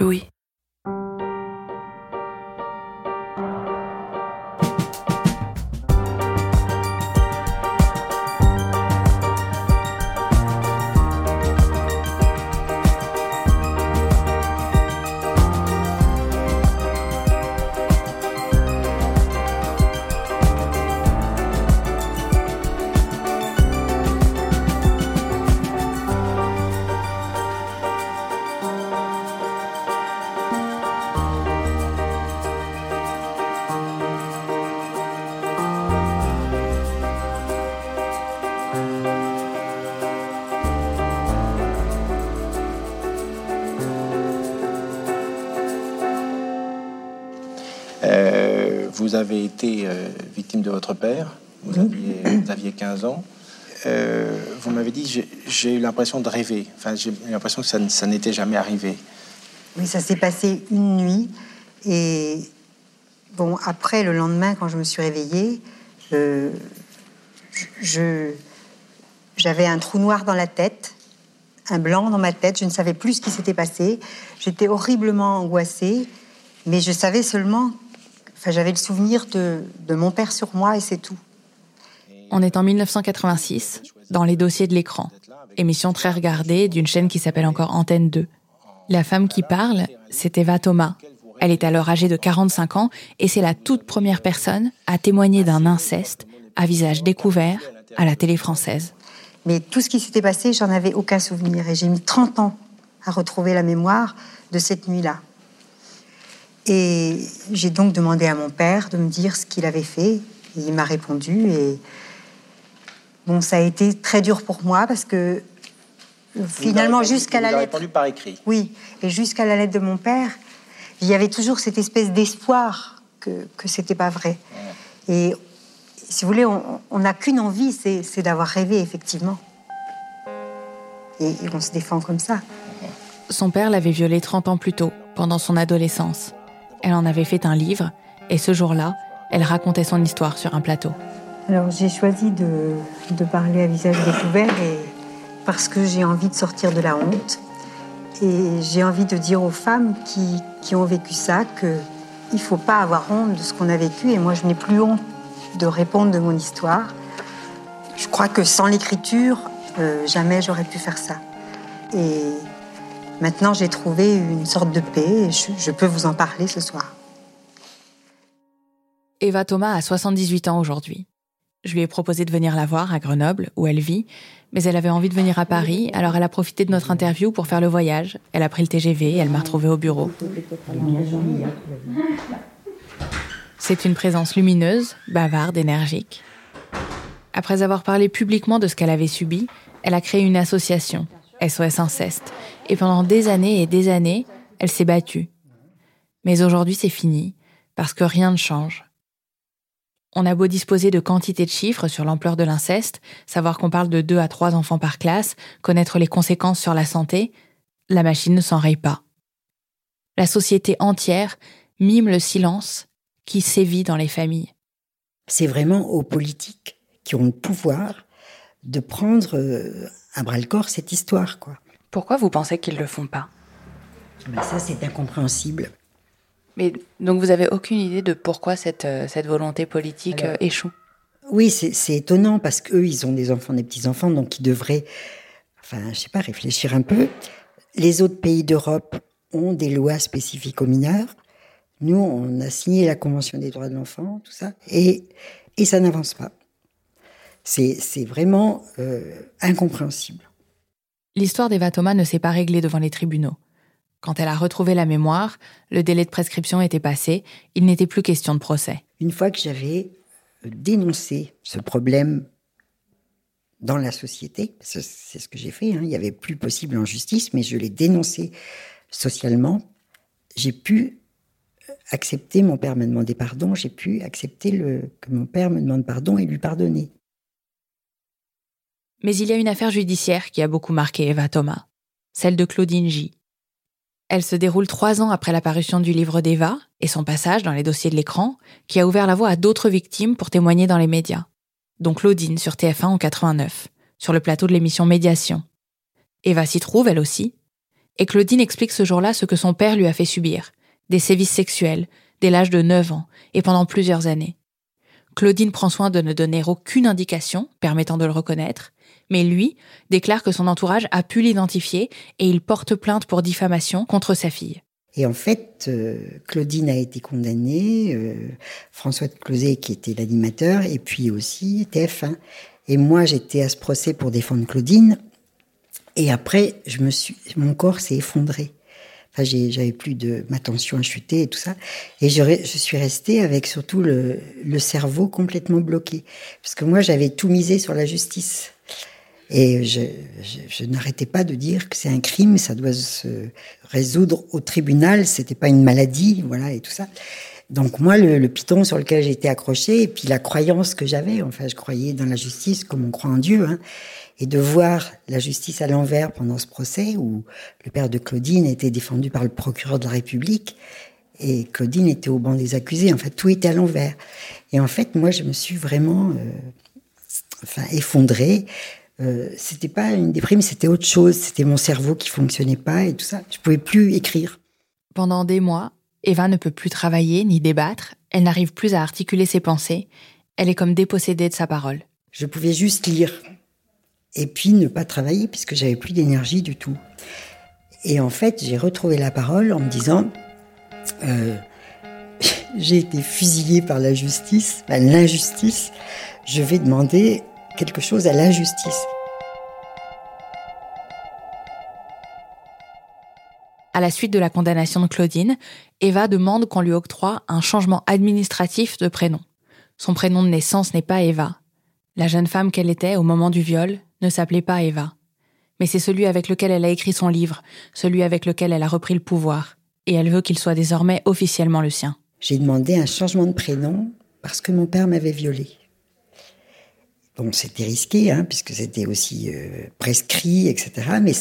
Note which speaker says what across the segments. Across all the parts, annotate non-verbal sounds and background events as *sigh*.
Speaker 1: Louis.
Speaker 2: Victime de votre père, vous, aviez, 15 ans. Euh, vous m'avez dit, j'ai eu l'impression de rêver. Enfin, j'ai eu l'impression que ça, n'était jamais arrivé.
Speaker 3: Oui, ça s'est passé une nuit. Et bon, après, le lendemain, quand je me suis réveillée, euh, je, j'avais un trou noir dans la tête, un blanc dans ma tête. Je ne savais plus ce qui s'était passé. J'étais horriblement angoissée, mais je savais seulement j'avais le souvenir de, mon père sur moi et c'est tout.
Speaker 1: On est en 1986, dans les dossiers de l'écran. Émission très regardée d'une chaîne qui s'appelle encore Antenne 2. La femme qui parle, c'est Eva Thomas. Elle est alors âgée de 45 ans et c'est la toute première personne à témoigner d'un inceste à visage découvert à la télé française.
Speaker 3: Mais tout ce qui s'était passé, j'en avais aucun souvenir et j'ai mis 30 ans à retrouver la mémoire de cette nuit-là. Et j'ai donc demandé à mon père de me dire ce qu'il avait fait. Et il m'a répondu. Et bon, ça a été très dur pour moi parce que finalement, jusqu'à la lettre.
Speaker 2: répondu par écrit.
Speaker 3: Oui, et jusqu'à la lettre de mon père, il y avait toujours cette espèce d'espoir que, que c'était pas vrai. Et si vous voulez, on n'a qu'une envie, c'est d'avoir rêvé, effectivement. Et, et on se défend comme ça.
Speaker 1: Son père l'avait violée 30 ans plus tôt, pendant son adolescence. Elle en avait fait un livre, et ce jour-là, elle racontait son histoire sur un plateau.
Speaker 3: Alors j'ai choisi de, parler à visage découvert et parce que j'ai envie de sortir de la honte. Et j'ai envie de dire aux femmes qui, qui ont vécu ça qu'il ne faut pas avoir honte de ce qu'on a vécu. Et moi, je n'ai plus honte de répondre de mon histoire. Je crois que sans l'écriture, euh, jamais j'aurais pu faire ça. Maintenant, j'ai trouvé une sorte de paix et je, peux vous en parler ce soir.
Speaker 1: Eva Thomas a 78 ans aujourd'hui. Je lui ai proposé de venir la voir à Grenoble, où elle vit, mais elle avait envie de venir à Paris, alors elle a profité de notre interview pour faire le voyage. Elle a pris le TGV et elle m'a retrouvée au bureau. C'est une présence lumineuse, bavarde, énergique. Après avoir parlé publiquement de ce qu'elle avait subi, elle a créé une association, SOS Inceste. Et pendant des années et des années, elle s'est battue. Mais aujourd'hui, c'est fini, parce que rien ne change. On a beau disposer de quantité de chiffres sur l'ampleur de l'inceste, savoir qu'on parle de deux à trois enfants par classe, connaître les conséquences sur la santé, la machine ne s'enraye pas. La société entière mime le silence qui sévit dans les familles.
Speaker 4: C'est vraiment aux politiques qui ont le pouvoir de prendre euh, à bras le corps cette histoire, quoi.
Speaker 1: Pourquoi vous pensez qu'ils le font pas?
Speaker 4: Ben Ça, c'est incompréhensible.
Speaker 1: Mais donc vous avez aucune idée de pourquoi cette, euh, cette volonté politique euh, échoue?
Speaker 4: Oui, c'est étonnant parce qu'eux, ils ont des enfants, des petits-enfants, donc ils devraient, enfin, je sais pas, réfléchir un peu. Les autres pays d'Europe ont des lois spécifiques aux mineurs. Nous, on a signé la Convention des droits de l'enfant, tout ça, et, et ça n'avance pas. C'est vraiment euh, incompréhensible.
Speaker 1: L'histoire d'Eva Thomas ne s'est pas réglée devant les tribunaux. Quand elle a retrouvé la mémoire, le délai de prescription était passé, il n'était plus question de procès.
Speaker 4: Une fois que j'avais euh, dénoncé ce problème dans la société, c'est ce que j'ai fait, hein, il n'y avait plus possible en justice, mais je l'ai dénoncé socialement, j'ai pu euh, accepter, mon père m'a demandé pardon, j'ai pu accepter le, que mon père me demande pardon et lui pardonner.
Speaker 1: Mais il y a une affaire judiciaire qui a beaucoup marqué Eva Thomas, celle de Claudine J. Elle se déroule trois ans après l'apparition du livre d'Eva et son passage dans les dossiers de l'écran, qui a ouvert la voie à d'autres victimes pour témoigner dans les médias, dont Claudine sur TF1 en 89, sur le plateau de l'émission Médiation. Eva s'y trouve, elle aussi, Et Claudine explique ce jour-là ce que son père lui a fait subir. Des sévices sexuels, dès l'âge de 9 ans, et pendant plusieurs années. Claudine prend soin de ne donner aucune indication permettant de le reconnaître, mais lui déclare que son entourage a pu l'identifier et il porte plainte pour diffamation contre sa fille.
Speaker 4: Et en fait, euh, Claudine a été condamnée, euh, François de Closet qui était l'animateur, et puis aussi TF1. Et moi, j'étais à ce procès pour défendre Claudine. Et après, je me suis, mon corps s'est effondré. Enfin, j'avais plus de, ma tension a chuté et tout ça. Et je, suis restée avec surtout le, le cerveau complètement bloqué. Parce que moi, j'avais tout misé sur la justice. Et je, n'arrêtais pas de dire que c'est un crime, ça doit se résoudre au tribunal, c'était pas une maladie, voilà, et tout ça. Donc moi, le, le piton sur lequel j'étais accroché, et puis la croyance que j'avais, enfin, je croyais dans la justice comme on croit en Dieu, hein, et de voir la justice à l'envers pendant ce procès où le père de Claudine était défendu par le procureur de la République et Claudine était au banc des accusés. En fait, tout était à l'envers. Et en fait, moi, je me suis vraiment, euh, enfin, effondrée. Euh, c'était pas une déprime, c'était autre chose. C'était mon cerveau qui fonctionnait pas et tout ça. Je pouvais plus écrire.
Speaker 1: Pendant des mois, Eva ne peut plus travailler ni débattre. Elle n'arrive plus à articuler ses pensées. Elle est comme dépossédée de sa parole.
Speaker 4: Je pouvais juste lire et puis ne pas travailler puisque j'avais plus d'énergie du tout. Et en fait, j'ai retrouvé la parole en me disant euh, *laughs* j'ai été fusillée par la justice, l'injustice. Je vais demander quelque chose à l'injustice.
Speaker 1: À la suite de la condamnation de Claudine, Eva demande qu'on lui octroie un changement administratif de prénom. Son prénom de naissance n'est pas Eva. La jeune femme qu'elle était au moment du viol ne s'appelait pas Eva. Mais c'est celui avec lequel elle a écrit son livre, celui avec lequel elle a repris le pouvoir, et elle veut qu'il soit désormais officiellement le sien.
Speaker 4: J'ai demandé un changement de prénom parce que mon père m'avait violée. Bon, c'était risqué, hein, puisque c'était aussi euh, prescrit, etc. Mais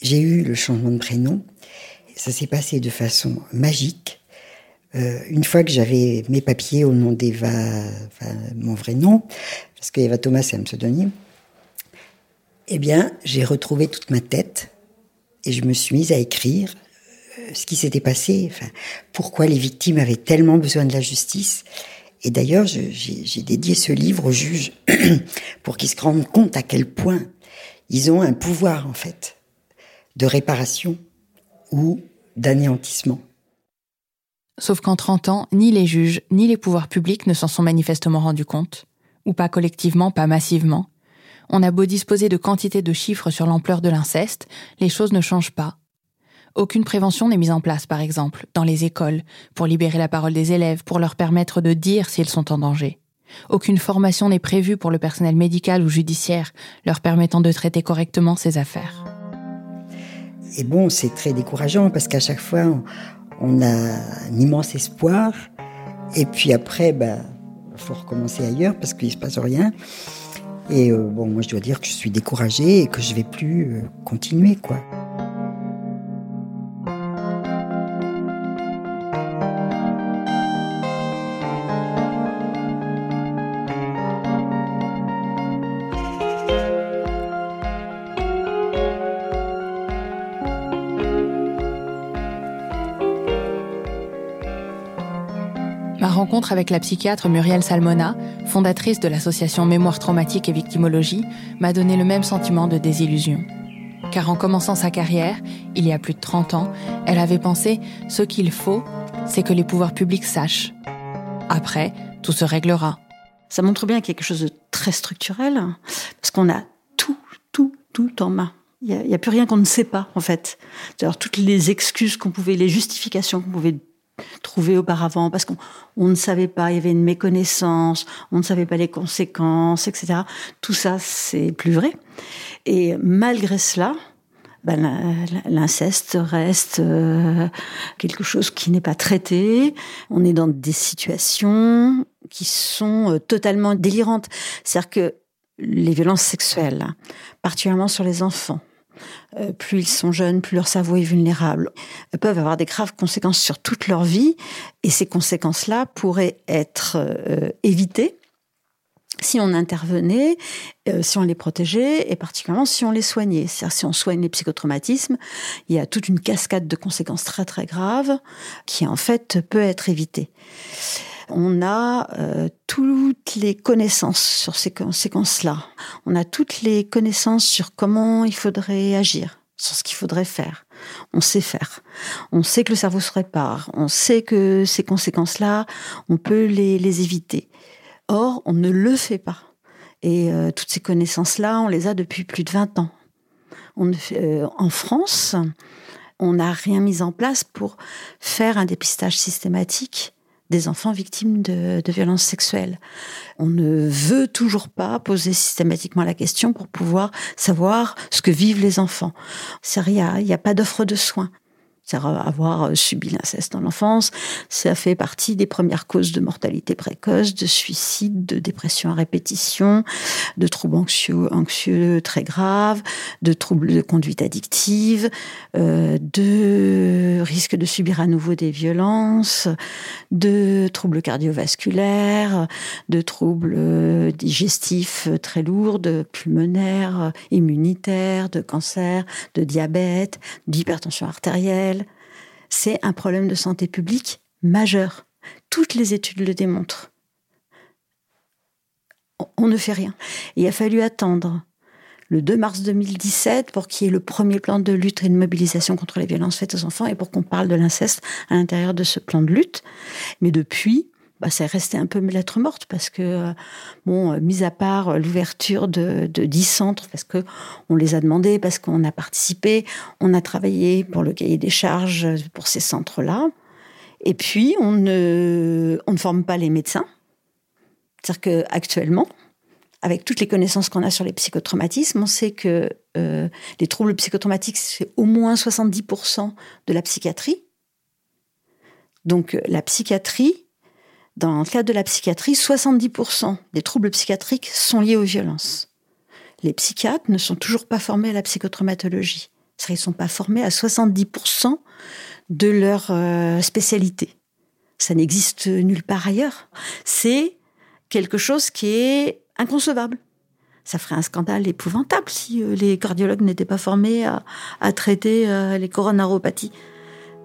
Speaker 4: j'ai eu le changement de prénom. Ça s'est passé de façon magique. Euh, une fois que j'avais mes papiers au nom d'Eva, enfin, mon vrai nom, parce qu'Eva Thomas c'est un pseudonyme, eh bien, j'ai retrouvé toute ma tête et je me suis mise à écrire euh, ce qui s'était passé, pourquoi les victimes avaient tellement besoin de la justice? Et d'ailleurs, j'ai dédié ce livre aux juges *clears throat* pour qu'ils se rendent compte à quel point ils ont un pouvoir, en fait, de réparation ou d'anéantissement.
Speaker 1: Sauf qu'en 30 ans, ni les juges, ni les pouvoirs publics ne s'en sont manifestement rendus compte, ou pas collectivement, pas massivement, on a beau disposer de quantités de chiffres sur l'ampleur de l'inceste, les choses ne changent pas. Aucune prévention n'est mise en place, par exemple, dans les écoles, pour libérer la parole des élèves, pour leur permettre de dire s'ils sont en danger. Aucune formation n'est prévue pour le personnel médical ou judiciaire, leur permettant de traiter correctement ces affaires.
Speaker 4: Et bon, c'est très décourageant parce qu'à chaque fois, on a un immense espoir. Et puis après, ben, faut recommencer ailleurs parce qu'il se passe rien. Et euh, bon, moi, je dois dire que je suis découragée et que je vais plus euh, continuer, quoi.
Speaker 1: Avec la psychiatre Muriel Salmona, fondatrice de l'association Mémoire traumatique et victimologie, m'a donné le même sentiment de désillusion. Car en commençant sa carrière, il y a plus de 30 ans, elle avait pensé ce qu'il faut, c'est que les pouvoirs publics sachent. Après, tout se réglera.
Speaker 5: Ça montre bien quelque chose de très structurel, parce qu'on a tout, tout, tout en main. Il n'y a, plus rien qu'on ne sait pas, en fait. Toutes les excuses qu'on pouvait, les justifications qu'on pouvait trouvé auparavant parce qu'on ne savait pas, il y avait une méconnaissance, on ne savait pas les conséquences, etc. Tout ça, c'est plus vrai. Et malgré cela, ben, l'inceste reste euh, quelque chose qui n'est pas traité. On est dans des situations qui sont euh, totalement délirantes. C'est-à-dire que les violences sexuelles, particulièrement sur les enfants, euh, plus ils sont jeunes, plus leur cerveau est vulnérable, peuvent avoir des graves conséquences sur toute leur vie. Et ces conséquences-là pourraient être euh, évitées si on intervenait, euh, si on les protégeait et particulièrement si on les soignait. C'est-à-dire si on soigne les psychotraumatismes, il y a toute une cascade de conséquences très très graves qui en fait peut être évitée. On a euh, toutes les connaissances sur ces conséquences-là. On a toutes les connaissances sur comment il faudrait agir, sur ce qu'il faudrait faire. On sait faire. On sait que le cerveau se répare. On sait que ces conséquences-là, on peut les, éviter. Or, on ne le fait pas. Et euh, toutes ces connaissances-là, on les a depuis plus de 20 ans. Euh, en France, on n'a rien mis en place pour faire un dépistage systématique des enfants victimes de, de, violences sexuelles. On ne veut toujours pas poser systématiquement la question pour pouvoir savoir ce que vivent les enfants. Il n'y a pas d'offre de soins avoir euh, subi l'inceste dans l'enfance, ça fait partie des premières causes de mortalité précoce, de suicide, de dépression à répétition, de troubles anxieux, très graves, de troubles de conduite addictive, euh, de risque de subir à nouveau des violences, de troubles cardiovasculaires, de troubles euh, digestifs très lourds, pulmonaires, immunitaires, de cancer, de diabète, d'hypertension artérielle c'est un problème de santé publique majeur. Toutes les études le démontrent. On ne fait rien. il a fallu attendre le 2 mars 2017 pour qu'il y ait le premier plan de lutte et de mobilisation contre les violences faites aux enfants et pour qu'on parle de l'inceste à l'intérieur de ce plan de lutte. Mais depuis, bah, c'est resté un peu lettre morte parce que, euh, bon, euh, mis à part euh, l'ouverture de, de 10 centres, parce que on les a demandés, parce qu'on a participé, on a travaillé pour le cahier des charges pour ces centres-là. Et puis, on ne, forme pas les médecins. C'est-à-dire qu'actuellement, avec toutes les connaissances qu'on a sur les psychotraumatismes, on sait que les troubles psychotraumatiques, c'est au moins 70% de la psychiatrie. Donc, la psychiatrie, dans le cadre de la psychiatrie, 70% des troubles psychiatriques sont liés aux violences. Les psychiatres ne sont toujours pas formés à la psychotraumatologie. Ils ne sont pas formés à 70% de leur euh, spécialité. Ça n'existe nulle part ailleurs. C'est quelque chose qui est inconcevable. Ça ferait un scandale épouvantable si euh, les cardiologues n'étaient pas formés à, traiter euh, les coronaropathies.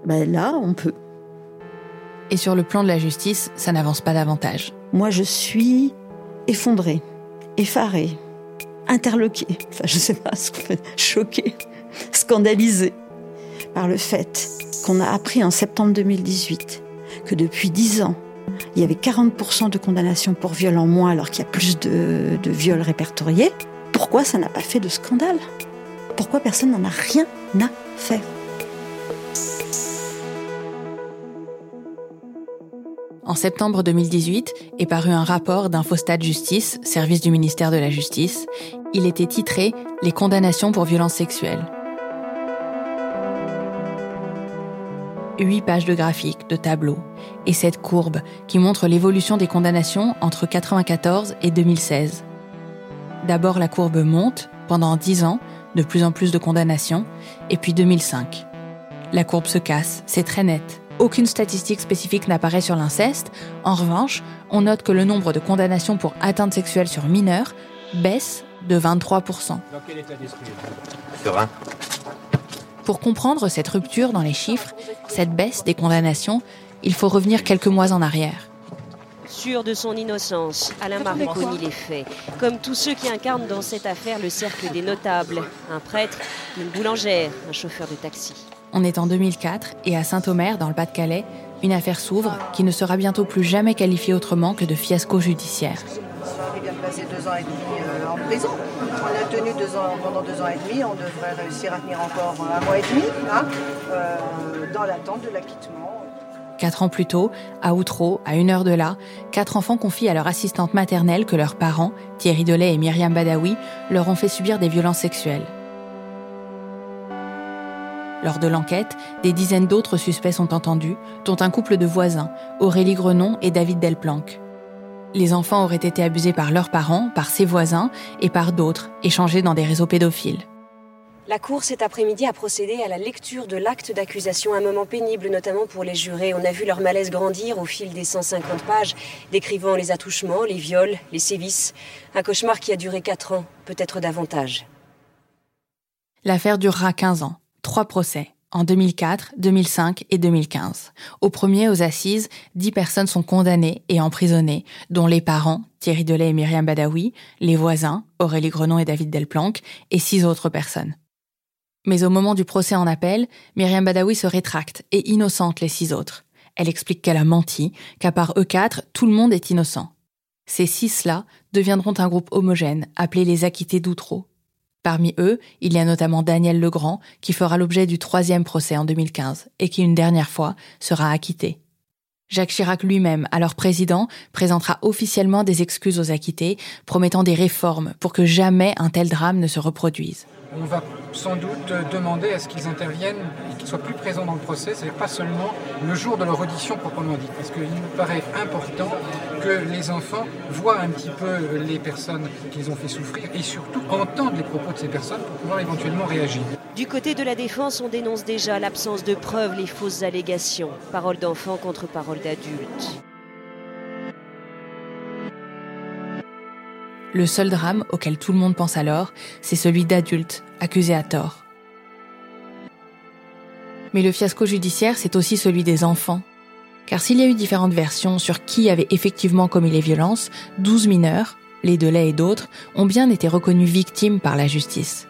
Speaker 5: Ben là, on peut.
Speaker 1: Et sur le plan de la justice, ça n'avance pas davantage.
Speaker 5: Moi, je suis effondrée, effarée, interloquée, enfin, je sais pas ce *laughs* qu'on choquée, scandalisée par le fait qu'on a appris en septembre 2018 que depuis 10 ans, il y avait 40% de condamnations pour viol en moins alors qu'il y a plus de viols répertoriés. Pourquoi ça n'a pas fait de scandale? Pourquoi personne n'en a rien à faire?
Speaker 1: En septembre 2018 est paru un rapport d'Infostat Justice, service du ministère de la Justice. Il était titré Les condamnations pour violences sexuelles. Huit pages de graphiques, de tableaux, et cette courbe qui montre l'évolution des condamnations entre 1994 et 2016. D'abord, la courbe monte pendant dix ans, de plus en plus de condamnations, et puis 2005. La courbe se casse, c'est très net. Aucune statistique spécifique n'apparaît sur l'inceste. En revanche, on note que le nombre de condamnations pour atteinte sexuelle sur mineurs baisse de 23%. Dans quel état d'esprit Serein. Pour comprendre cette rupture dans les chiffres, cette baisse des condamnations, il faut revenir quelques mois en arrière.
Speaker 6: Sûr de son innocence, Alain Marc connaît les faits, comme tous ceux qui incarnent dans cette affaire le cercle des notables, un prêtre, une boulangère, un chauffeur de taxi.
Speaker 1: On est en 2004 et à Saint-Omer, dans le Pas-de-Calais, une affaire s'ouvre qui ne sera bientôt plus jamais qualifiée autrement que de fiasco judiciaire.
Speaker 7: Il vient de passer deux ans et demi euh, en prison. On a tenu deux ans, pendant deux ans et demi, on devrait réussir à tenir encore un mois et demi, hein, euh, dans l'attente de l'acquittement.
Speaker 1: Quatre ans plus tôt, à Outreau, à une heure de là, quatre enfants confient à leur assistante maternelle que leurs parents, Thierry Delay et Myriam Badawi, leur ont fait subir des violences sexuelles. Lors de l'enquête, des dizaines d'autres suspects sont entendus, dont un couple de voisins, Aurélie Grenon et David Delplanque. Les enfants auraient été abusés par leurs parents, par ses voisins et par d'autres, échangés dans des réseaux pédophiles.
Speaker 6: La Cour cet après-midi a procédé à la lecture de l'acte d'accusation, un moment pénible notamment pour les jurés. On a vu leur malaise grandir au fil des 150 pages, décrivant les attouchements, les viols, les sévices. Un cauchemar qui a duré 4 ans, peut-être davantage.
Speaker 1: L'affaire durera 15 ans, trois procès, en 2004, 2005 et 2015. Au premier, aux assises, 10 personnes sont condamnées et emprisonnées, dont les parents, Thierry Delay et Myriam Badawi, les voisins, Aurélie Grenon et David Delplanque, et six autres personnes. Mais au moment du procès en appel, Myriam Badawi se rétracte et innocente les six autres. Elle explique qu'elle a menti, qu'à part eux quatre, tout le monde est innocent. Ces six-là deviendront un groupe homogène, appelé les acquittés d'Outreau. Parmi eux, il y a notamment Daniel Legrand, qui fera l'objet du troisième procès en 2015 et qui une dernière fois sera acquitté. Jacques Chirac lui-même, alors président, présentera officiellement des excuses aux acquittés, promettant des réformes pour que jamais un tel drame ne se reproduise
Speaker 8: on va sans doute demander à ce qu'ils interviennent et qu'ils soient plus présents dans le procès, c'est-à-dire pas seulement le jour de leur audition proprement dit. Parce qu'il nous paraît important que les enfants voient un petit peu les personnes qu'ils ont fait souffrir et surtout entendent les propos de ces personnes pour pouvoir éventuellement réagir.
Speaker 6: Du côté de la défense, on dénonce déjà l'absence de preuves, les fausses allégations. Parole d'enfant contre parole d'adulte.
Speaker 1: Le seul drame auquel tout le monde pense alors, c'est celui d'adultes accusés à tort. Mais le fiasco judiciaire, c'est aussi celui des enfants. Car s'il y a eu différentes versions sur qui avait effectivement commis les violences, 12 mineurs, les Delay et d'autres, ont bien été reconnus victimes par la justice.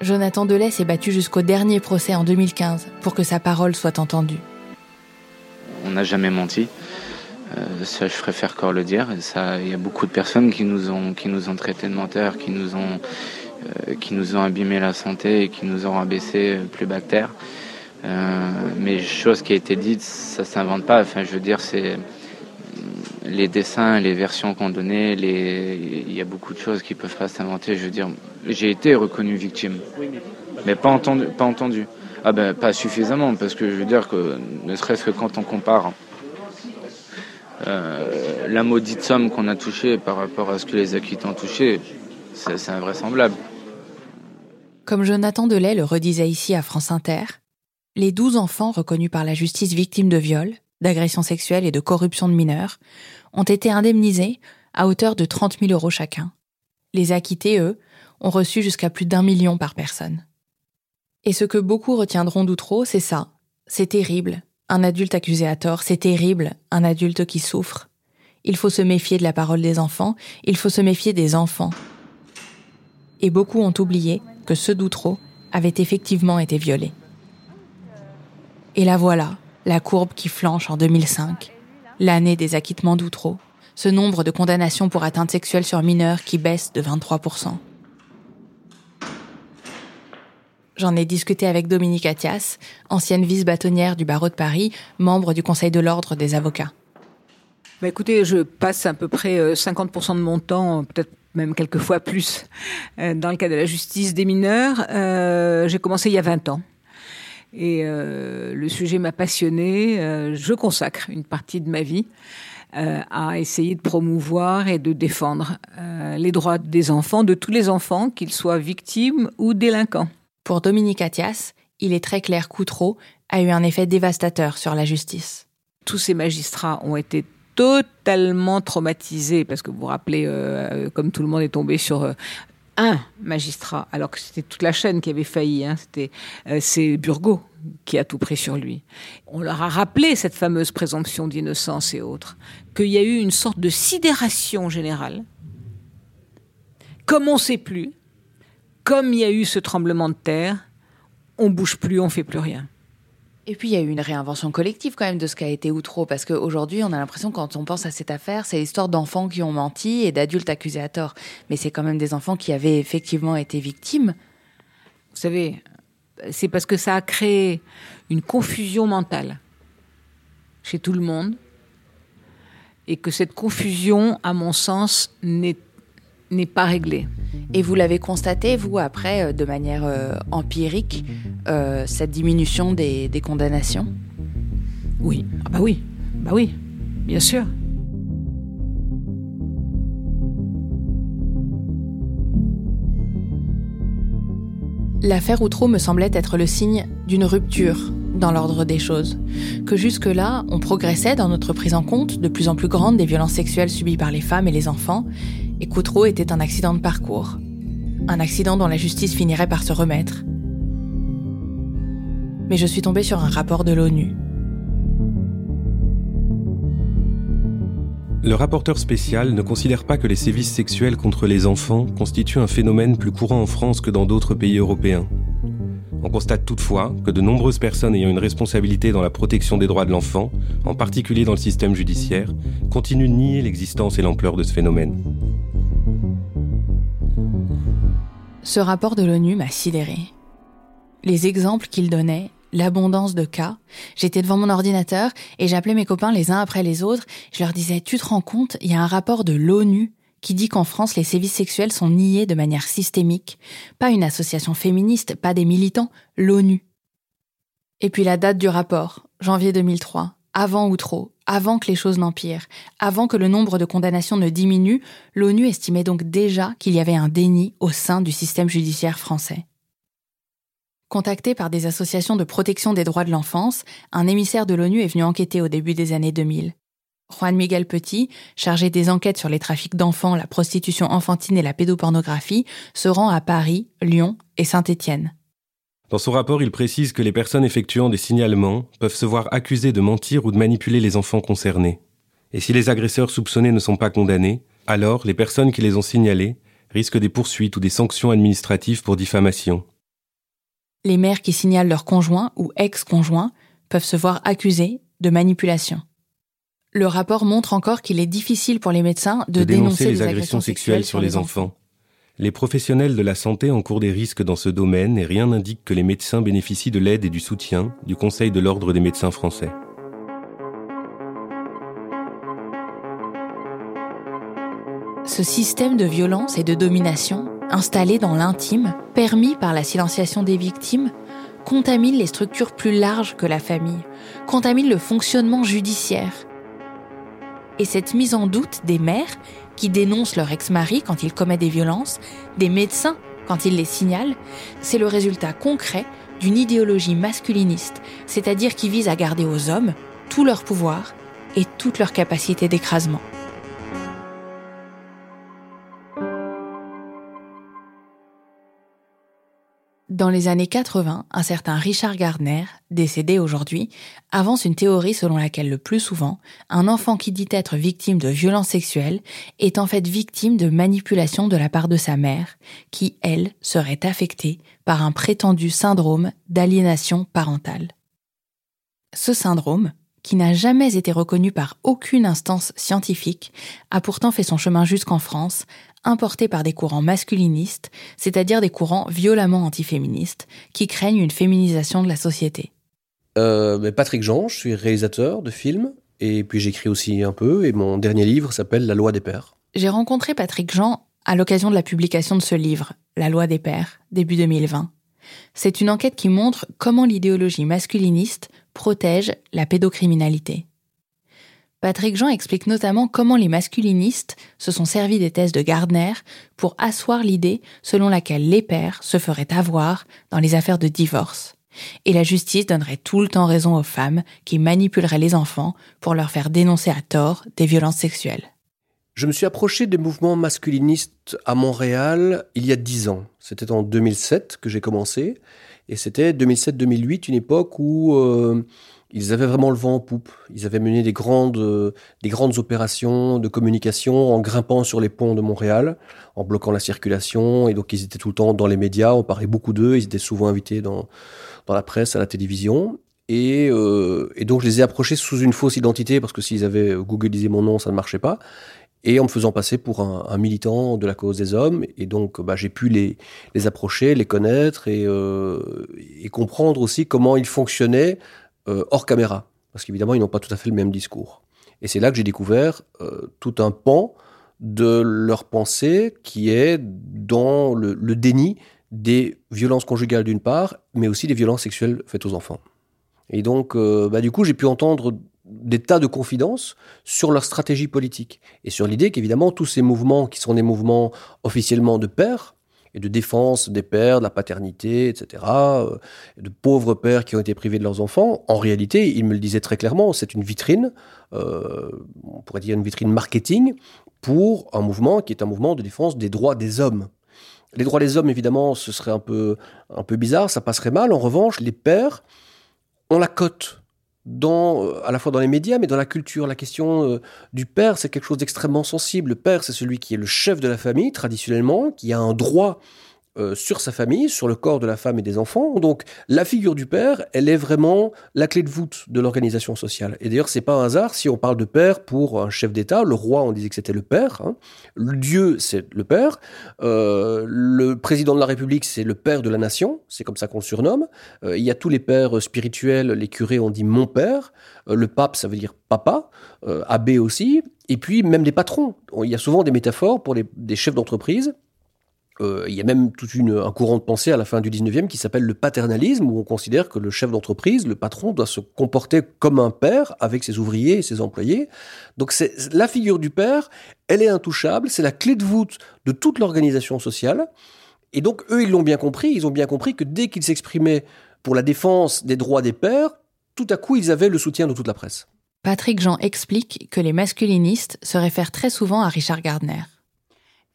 Speaker 1: Jonathan Delay s'est battu jusqu'au dernier procès en 2015 pour que sa parole soit entendue.
Speaker 9: On n'a jamais menti. Euh, ça, je préfère encore le dire. Il y a beaucoup de personnes qui nous ont, qui nous ont traités de menteurs, qui nous ont, euh, qui nous ont abîmé la santé et qui nous ont abaissé plus bactères. Euh, mais chose qui a été dite, ça s'invente pas. Enfin, je veux dire, c'est les dessins, les versions qu'on donnait, les... il y a beaucoup de choses qui peuvent pas s'inventer. Je veux dire, j'ai été reconnu victime, mais pas entendu, pas entendu. Ah ben, pas suffisamment, parce que je veux dire que ne serait-ce que quand on compare euh, la maudite somme qu'on a touchée par rapport à ce que les acquittants touché, c'est invraisemblable.
Speaker 1: Comme Jonathan Delay le redisait ici à France Inter, les 12 enfants reconnus par la justice victimes de viol, d'agressions sexuelles et de corruption de mineurs ont été indemnisés à hauteur de 30 000 euros chacun. Les acquittés, eux, ont reçu jusqu'à plus d'un million par personne. Et ce que beaucoup retiendront d'Outreau, c'est ça. C'est terrible, un adulte accusé à tort, c'est terrible, un adulte qui souffre. Il faut se méfier de la parole des enfants, il faut se méfier des enfants. Et beaucoup ont oublié que ceux d'Outreau avaient effectivement été violés. Et la voilà, la courbe qui flanche en 2005, l'année des acquittements d'Outreau, ce nombre de condamnations pour atteinte sexuelle sur mineurs qui baisse de 23%. J'en ai discuté avec Dominique Attias, ancienne vice-bâtonnière du barreau de Paris, membre du Conseil de l'ordre des avocats.
Speaker 10: Bah écoutez, je passe à peu près 50% euh, de mon temps, peut-être même quelques fois plus, euh, dans le cas de la justice des mineurs. Euh, j'ai commencé il y a 20 ans. Et le sujet m'a passionné. je consacre une partie de ma vie à essayer de promouvoir et de défendre les droits des enfants, de tous les enfants, qu'ils soient victimes ou délinquants.
Speaker 1: Pour Dominique Attias, il est très clair qu'Outreau a eu un effet dévastateur sur la justice.
Speaker 10: Tous ces magistrats ont été totalement traumatisés parce que vous vous rappelez, euh, comme tout le monde est tombé sur euh, un magistrat, alors que c'était toute la chaîne qui avait failli. Hein, c'était euh, c'est Burgot qui a tout pris sur lui. On leur a rappelé cette fameuse présomption d'innocence et autres, qu'il y a eu une sorte de sidération générale. Comme on ne sait plus, comme il y a eu ce tremblement de terre, on bouge plus, on fait plus rien.
Speaker 1: Et puis il y a eu une réinvention collective quand même de ce qu'a été Outreau, parce qu'aujourd'hui on a l'impression quand on pense à cette affaire, c'est l'histoire d'enfants qui ont menti et d'adultes accusés à tort. Mais c'est quand même des enfants qui avaient effectivement été victimes.
Speaker 10: Vous savez, c'est parce que ça a créé une confusion mentale chez tout le monde, et que cette confusion, à mon sens, n'est n'est pas réglé.
Speaker 1: Et vous l'avez constaté, vous, après, euh, de manière euh, empirique, euh, cette diminution des, des condamnations?
Speaker 10: Oui, ah bah oui, bah oui, bien sûr.
Speaker 1: L'affaire Outreau me semblait être le signe d'une rupture dans l'ordre des choses, que jusque-là, on progressait dans notre prise en compte de plus en plus grande des violences sexuelles subies par les femmes et les enfants, et qu'Outreau était un accident de parcours. Un accident dont la justice finirait par se remettre. Mais je suis tombée sur un rapport de l'ONU.
Speaker 11: Le rapporteur spécial ne considère pas que les sévices sexuels contre les enfants constituent un phénomène plus courant en France que dans d'autres pays européens. On constate toutefois que de nombreuses personnes ayant une responsabilité dans la protection des droits de l'enfant, en particulier dans le système judiciaire, continuent de nier l'existence et l'ampleur de ce phénomène.
Speaker 1: Ce rapport de l'ONU m'a sidéré. Les exemples qu'il donnait, l'abondance de cas, j'étais devant mon ordinateur et j'appelais mes copains les uns après les autres, je leur disais "Tu te rends compte, il y a un rapport de l'ONU qui dit qu'en France les sévices sexuels sont niés de manière systémique, pas une association féministe, pas des militants, l'ONU." Et puis la date du rapport, janvier 2003, avant ou trop, avant que les choses n'empirent, avant que le nombre de condamnations ne diminue, l'ONU estimait donc déjà qu'il y avait un déni au sein du système judiciaire français. Contacté par des associations de protection des droits de l'enfance, un émissaire de l'ONU est venu enquêter au début des années 2000. Juan Miguel Petit, chargé des enquêtes sur les trafics d'enfants, la prostitution enfantine et la pédopornographie, se rend à Paris, Lyon et Saint-Étienne.
Speaker 11: Dans son rapport, il précise que les personnes effectuant des signalements peuvent se voir accusées de mentir ou de manipuler les enfants concernés. Et si les agresseurs soupçonnés ne sont pas condamnés, alors les personnes qui les ont signalés risquent des poursuites ou des sanctions administratives pour diffamation.
Speaker 1: Les mères qui signalent leurs conjoints ou ex-conjoints peuvent se voir accusées de manipulation. Le rapport montre encore qu'il est difficile pour les médecins de, dénoncer, les agressions sexuelles sur les enfants.
Speaker 11: Les professionnels de la santé encourent des risques dans ce domaine et rien n'indique que les médecins bénéficient de l'aide et du soutien du Conseil de l'Ordre des médecins français.
Speaker 1: Ce système de violence et de domination, installé dans l'intime, permis par la silenciation des victimes, contamine les structures plus larges que la famille, contamine le fonctionnement judiciaire. Et cette mise en doute des mères qui dénoncent leur ex-mari quand il commet des violences, des médecins quand ils les signalent, c'est le résultat concret d'une idéologie masculiniste, c'est-à-dire qui vise à garder aux hommes tout leur pouvoir et toute leur capacité d'écrasement. Dans les années 80, un certain Richard Gardner, décédé aujourd'hui, avance une théorie selon laquelle le plus souvent, un enfant qui dit être victime de violences sexuelles est en fait victime de manipulation de la part de sa mère, qui, elle, serait affectée par un prétendu syndrome d'aliénation parentale. Ce syndrome, qui n'a jamais été reconnu par aucune instance scientifique, a pourtant fait son chemin jusqu'en France, importé par des courants masculinistes, c'est-à-dire des courants violemment antiféministes, qui craignent une féminisation de la société.
Speaker 12: Euh, Patrick Jean, je suis réalisateur de films, et puis j'écris aussi un peu, et mon dernier livre s'appelle La loi des pères.
Speaker 1: J'ai rencontré Patrick Jean à l'occasion de la publication de ce livre, La loi des pères, début 2020. C'est une enquête qui montre comment l'idéologie masculiniste protège la pédocriminalité. Patrick Jean explique notamment comment les masculinistes se sont servis des thèses de Gardner pour asseoir l'idée selon laquelle les pères se feraient avoir dans les affaires de divorce. Et la justice donnerait tout le temps raison aux femmes qui manipuleraient les enfants pour leur faire dénoncer à tort des violences sexuelles.
Speaker 12: Je me suis approché des mouvements masculinistes à Montréal il y a dix ans. C'était en 2007 que j'ai commencé. Et c'était 2007-2008, une époque où euh, ils avaient vraiment le vent en poupe. Ils avaient mené des grandes, euh, des grandes opérations de communication en grimpant sur les ponts de Montréal, en bloquant la circulation. Et donc ils étaient tout le temps dans les médias. On parlait beaucoup d'eux. Ils étaient souvent invités dans, dans la presse, à la télévision. Et, euh, et, donc je les ai approchés sous une fausse identité parce que s'ils avaient googlisé mon nom, ça ne marchait pas et en me faisant passer pour un, militant de la cause des hommes. Et donc, bah, j'ai pu les, les approcher, les connaître et, euh, et comprendre aussi comment ils fonctionnaient euh, hors caméra. Parce qu'évidemment, ils n'ont pas tout à fait le même discours. Et c'est là que j'ai découvert euh, tout un pan de leur pensée qui est dans le, déni des violences conjugales d'une part, mais aussi des violences sexuelles faites aux enfants. Et donc, bah, du coup, j'ai pu entendre des tas de confidences sur leur stratégie politique et sur l'idée qu'évidemment tous ces mouvements qui sont des mouvements officiellement de père et de défense des pères, de la paternité, etc., euh, de pauvres pères qui ont été privés de leurs enfants. En réalité, il me le disait très clairement, c'est une vitrine, euh, on pourrait dire une vitrine marketing, pour un mouvement qui est un mouvement de défense des droits des hommes. Les droits des hommes, évidemment, ce serait un peu, un peu bizarre, ça passerait mal. En revanche, les pères ont la cote dans, euh, à la fois dans les médias, mais dans la culture. La question euh, du père, c'est quelque chose d'extrêmement sensible. Le père, c'est celui qui est le chef de la famille, traditionnellement, qui a un droit euh, sur sa famille, sur le corps de la femme et des enfants. Donc la figure du père, elle est vraiment la clé de voûte de l'organisation sociale. Et d'ailleurs, c'est pas un hasard si on parle de père pour un chef d'État. Le roi, on disait que c'était le père. Hein. Dieu, c'est le père. Euh, le président de la République, c'est le père de la nation. C'est comme ça qu'on le surnomme. Euh, il y a tous les pères spirituels. Les curés, on dit mon père. le pape, ça veut dire papa. abbé aussi. Et puis même des patrons. Il y a souvent des métaphores pour des chefs d'entreprise il y a même tout un courant de pensée à la fin du 19e qui s'appelle le paternalisme, où on considère que le chef d'entreprise, le patron, doit se comporter comme un père avec ses ouvriers et ses employés. Donc c'est la figure du père, elle est intouchable, c'est la clé de voûte de toute l'organisation sociale. Et donc eux, ils l'ont bien compris, ils ont bien compris que dès qu'ils s'exprimaient pour la défense des droits des pères, tout à coup, ils avaient le soutien de toute la presse.
Speaker 1: Patrick Jean explique que les masculinistes se réfèrent très souvent à Richard Gardner.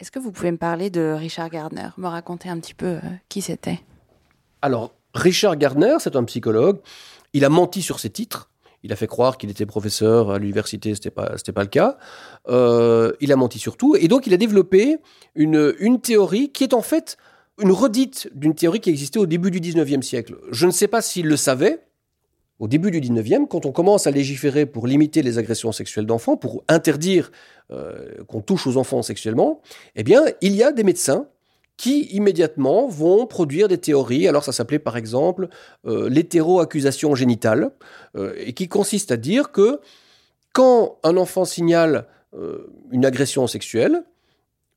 Speaker 1: Est-ce que vous pouvez me parler de Richard Gardner, me raconter un petit peu euh, qui c'était?
Speaker 12: Alors, Richard Gardner, c'est un psychologue. Il a menti sur ses titres. Il a fait croire qu'il était professeur à l'université, c'était pas, c'était pas le cas. Euh, il a menti sur tout. Et donc, il a développé une, une théorie qui est en fait une redite d'une théorie qui existait au début du 19e siècle. Je ne sais pas s'il le savait, au début du 19e, quand on commence à légiférer pour limiter les agressions sexuelles d'enfants, pour interdire euh, qu'on touche aux enfants sexuellement, eh bien, il y a des médecins qui immédiatement vont produire des théories. Alors ça s'appelait par exemple euh, l'hétéroaccusation génitale, euh, et qui consiste à dire que quand un enfant signale une agression sexuelle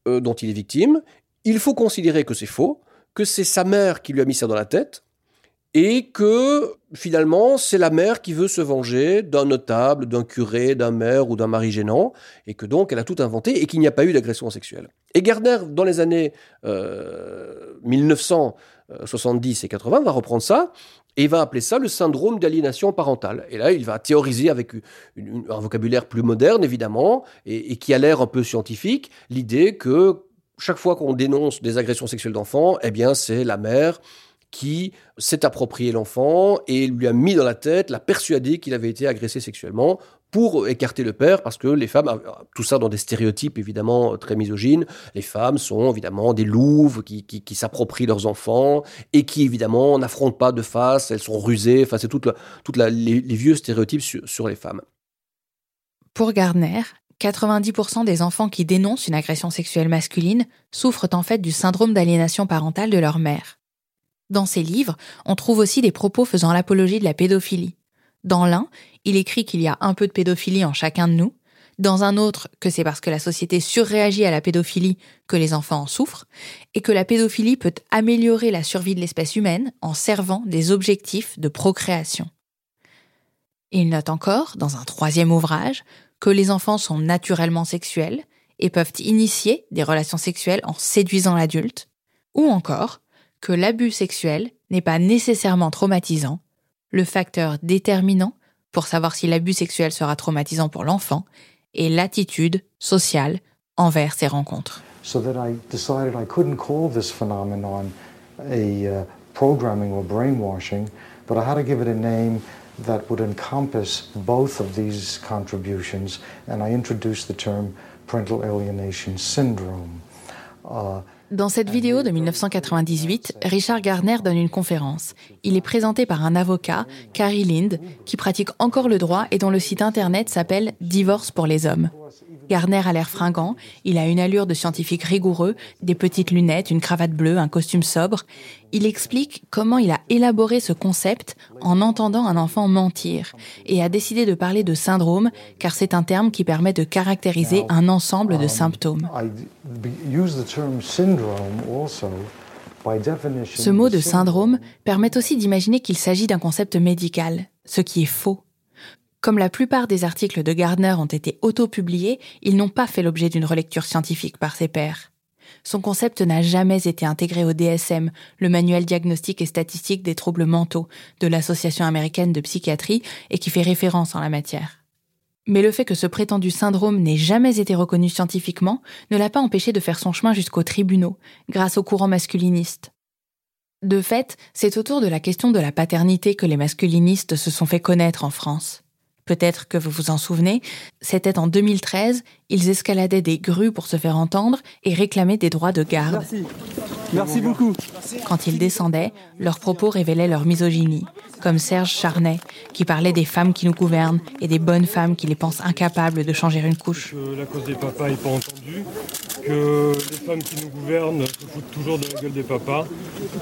Speaker 12: dont il est victime, il faut considérer que c'est faux, que c'est sa mère qui lui a mis ça dans la tête, et que finalement c'est la mère qui veut se venger d'un notable, d'un curé, d'un maire ou d'un mari gênant, et que donc elle a tout inventé et qu'il n'y a pas eu d'agression sexuelle. Et Gardner, dans les années 1970 euh, et 80, va reprendre ça et va appeler ça le syndrome d'aliénation parentale. Et là, il va théoriser avec un vocabulaire plus moderne, évidemment, et, et qui a l'air un peu scientifique, l'idée que chaque fois qu'on dénonce des agressions sexuelles d'enfants, eh bien, c'est la mère qui s'est approprié l'enfant et lui a mis dans la tête, l'a persuadé qu'il avait été agressé sexuellement pour écarter le père, parce que les femmes, tout ça dans des stéréotypes évidemment très misogynes, les femmes sont évidemment des louves qui, qui, s'approprient leurs enfants et qui évidemment n'affrontent pas de face, elles sont rusées, enfin c'est toute les, vieux stéréotypes sur, sur les femmes.
Speaker 1: Pour Gardner, 90% des enfants qui dénoncent une agression sexuelle masculine souffrent en fait du syndrome d'aliénation parentale de leur mère. Dans ses livres, on trouve aussi des propos faisant l'apologie de la pédophilie. Dans l'un, il écrit qu'il y a un peu de pédophilie en chacun de nous. Dans un autre, que c'est parce que la société surréagit à la pédophilie que les enfants en souffrent, et que la pédophilie peut améliorer la survie de l'espèce humaine en servant des objectifs de procréation. il note encore, dans un troisième ouvrage, que les enfants sont naturellement sexuels et peuvent initier des relations sexuelles en séduisant l'adulte, ou encore que l'abus sexuel n'est pas nécessairement traumatisant, le facteur déterminant pour savoir si l'abus sexuel sera traumatisant pour l'enfant est l'attitude sociale envers ces rencontres.
Speaker 13: So that I decided I couldn't call this phenomenon a uh, programming or brainwashing, but I had to give it a name that would encompass both of these contributions, and I introduced the term parental alienation syndrome.
Speaker 1: Uh, dans cette vidéo de 1998, Richard Gardner donne une conférence. Il est présenté par un avocat, Carrie Lind, qui pratique encore le droit et dont le site internet s'appelle Divorce pour les hommes. Garner a l'air fringant, il a une allure de scientifique rigoureux, des petites lunettes, une cravate bleue, un costume sobre. Il explique comment il a élaboré ce concept en entendant un enfant mentir et a décidé de parler de syndrome car c'est un terme qui permet de caractériser un ensemble de symptômes. Ce mot de syndrome permet aussi d'imaginer qu'il s'agit d'un concept médical, ce qui est faux. Comme la plupart des articles de Gardner ont été auto-publiés, ils n'ont pas fait l'objet d'une relecture scientifique par ses pairs. Son concept n'a jamais été intégré au DSM, le manuel diagnostique et statistique des troubles mentaux de l'Association américaine de psychiatrie et qui fait référence en la matière. Mais le fait que ce prétendu syndrome n'ait jamais été reconnu scientifiquement ne l'a pas empêché de faire son chemin jusqu'aux tribunaux, grâce au courant masculiniste. De fait, c'est autour de la question de la paternité que les masculinistes se sont fait connaître en France. Peut-être que vous vous en souvenez, c'était en 2013, ils escaladaient des grues pour se faire entendre et réclamaient des droits de garde.
Speaker 14: Merci. Merci beaucoup.
Speaker 1: Quand ils descendaient, leurs propos révélaient leur misogynie, comme Serge Charnet, qui parlait des femmes qui nous gouvernent et des bonnes femmes qui les pensent incapables de changer une couche.
Speaker 14: Que la cause des papas n'est pas entendue, que les femmes qui nous gouvernent se foutent toujours de la gueule des papas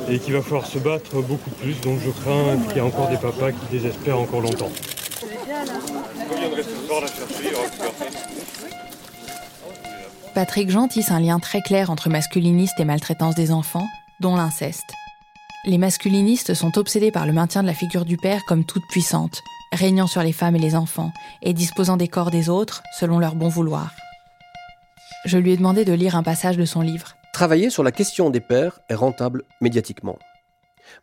Speaker 14: et qu'il va falloir se battre beaucoup plus. Donc je crains qu'il y ait encore des papas qui désespèrent encore longtemps.
Speaker 1: Patrick Jean tisse un lien très clair entre masculiniste et maltraitance des enfants, dont l'inceste. Les masculinistes sont obsédés par le maintien de la figure du père comme toute puissante, régnant sur les femmes et les enfants, et disposant des corps des autres selon leur bon vouloir. Je lui ai demandé de lire un passage de son livre.
Speaker 12: Travailler sur la question des pères est rentable médiatiquement.